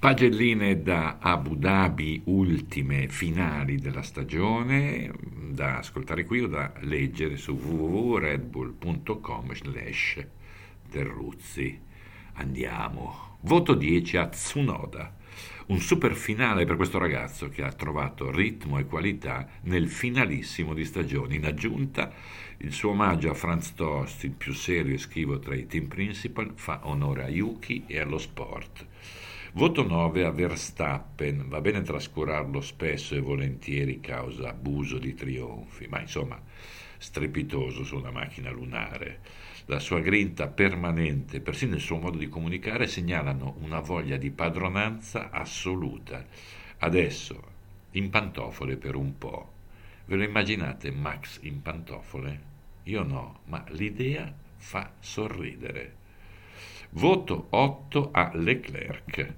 Pagelline da Abu Dhabi, ultime finali della stagione, da ascoltare qui o da leggere su www.redbull.com slash Terruzzi. Andiamo. Voto 10 a Tsunoda. Un super finale per questo ragazzo che ha trovato ritmo e qualità nel finalissimo di stagione. In aggiunta, il suo omaggio a Franz Tost, il più serio e schivo tra i team principal, fa onore a Yuki e allo sport. Voto 9 a Verstappen, va bene trascurarlo spesso e volentieri causa abuso di trionfi, ma insomma strepitoso su una macchina lunare. La sua grinta permanente, persino il suo modo di comunicare segnalano una voglia di padronanza assoluta. Adesso, in pantofole per un po'. Ve lo immaginate Max in pantofole? Io no, ma l'idea fa sorridere. Voto 8 a Leclerc.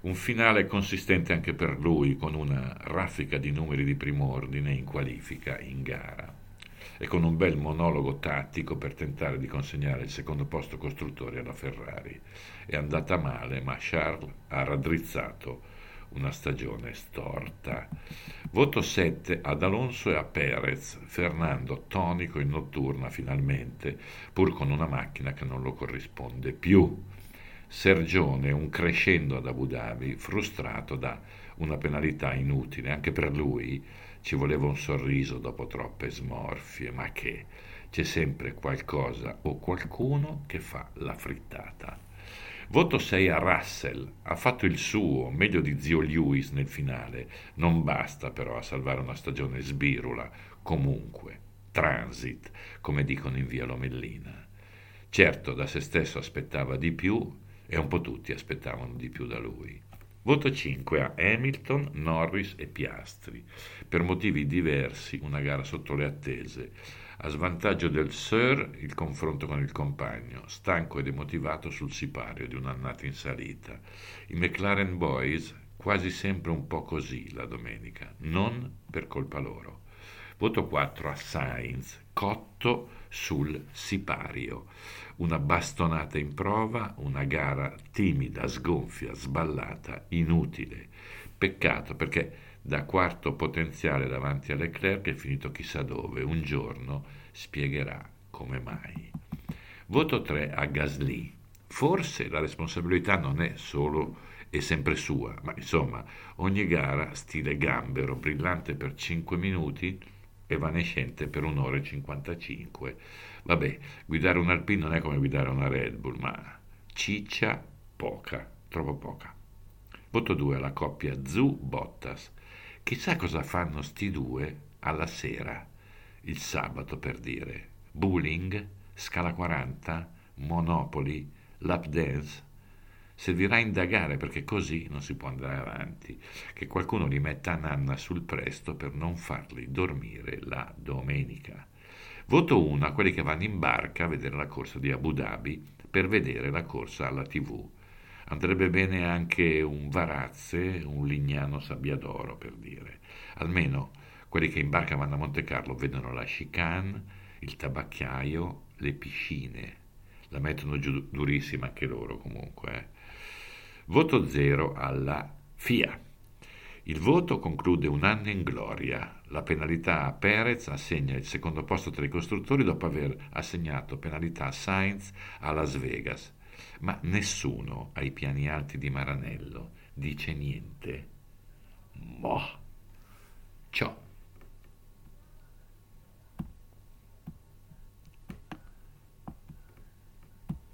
Un finale consistente anche per lui, con una raffica di numeri di prim'ordine in qualifica in gara e con un bel monologo tattico per tentare di consegnare il secondo posto costruttore alla Ferrari. È andata male, ma Charles ha raddrizzato una stagione storta. Voto 7 ad Alonso e a Perez, Fernando tonico in notturna finalmente, pur con una macchina che non lo corrisponde più. Sergione un crescendo ad Abu Dhabi, frustrato da una penalità inutile, anche per lui ci voleva un sorriso dopo troppe smorfie, ma che c'è sempre qualcosa o qualcuno che fa la frittata. Voto 6 a Russell, ha fatto il suo, meglio di zio Lewis nel finale, non basta però a salvare una stagione sbirula, comunque, transit, come dicono in via Lomellina. Certo, da se stesso aspettava di più e un po' tutti aspettavano di più da lui. Voto 5 a Hamilton, Norris e Piastri. Per motivi diversi, una gara sotto le attese. A svantaggio del Sir il confronto con il compagno, stanco e demotivato sul sipario di un'annata in salita. I McLaren Boys quasi sempre un po' così la domenica, non per colpa loro. Voto 4 a Sainz, cotto sul sipario. Una bastonata in prova, una gara timida, sgonfia, sballata, inutile. Peccato perché da quarto potenziale davanti a Leclerc è finito chissà dove, un giorno spiegherà come mai. Voto 3 a Gasly. Forse la responsabilità non è solo e sempre sua, ma insomma, ogni gara stile gambero, brillante per 5 minuti, evanescente per un'ora e 55. Vabbè, guidare un Alpine non è come guidare una Red Bull, ma ciccia poca, troppo poca. Voto 2 alla coppia Zu-Bottas. Chissà cosa fanno sti due alla sera, il sabato per dire. Bowling, scala 40, Monopoli, lap dance. Servirà a indagare perché così non si può andare avanti, che qualcuno li metta a nanna sul presto per non farli dormire la domenica. Voto 1 a quelli che vanno in barca a vedere la corsa di Abu Dhabi per vedere la corsa alla TV. Andrebbe bene anche un Varazze, un Lignano Sabbiadoro, per dire. Almeno quelli che in barca vanno a Monte Carlo vedono la chicane, il tabacchiaio, le piscine. La mettono giù durissima anche loro comunque. Eh. Voto 0 alla FIA. Il voto conclude un anno in gloria. La penalità a Perez assegna il secondo posto tra i costruttori dopo aver assegnato penalità a Sainz a Las Vegas ma nessuno ai piani alti di Maranello dice niente. Moh.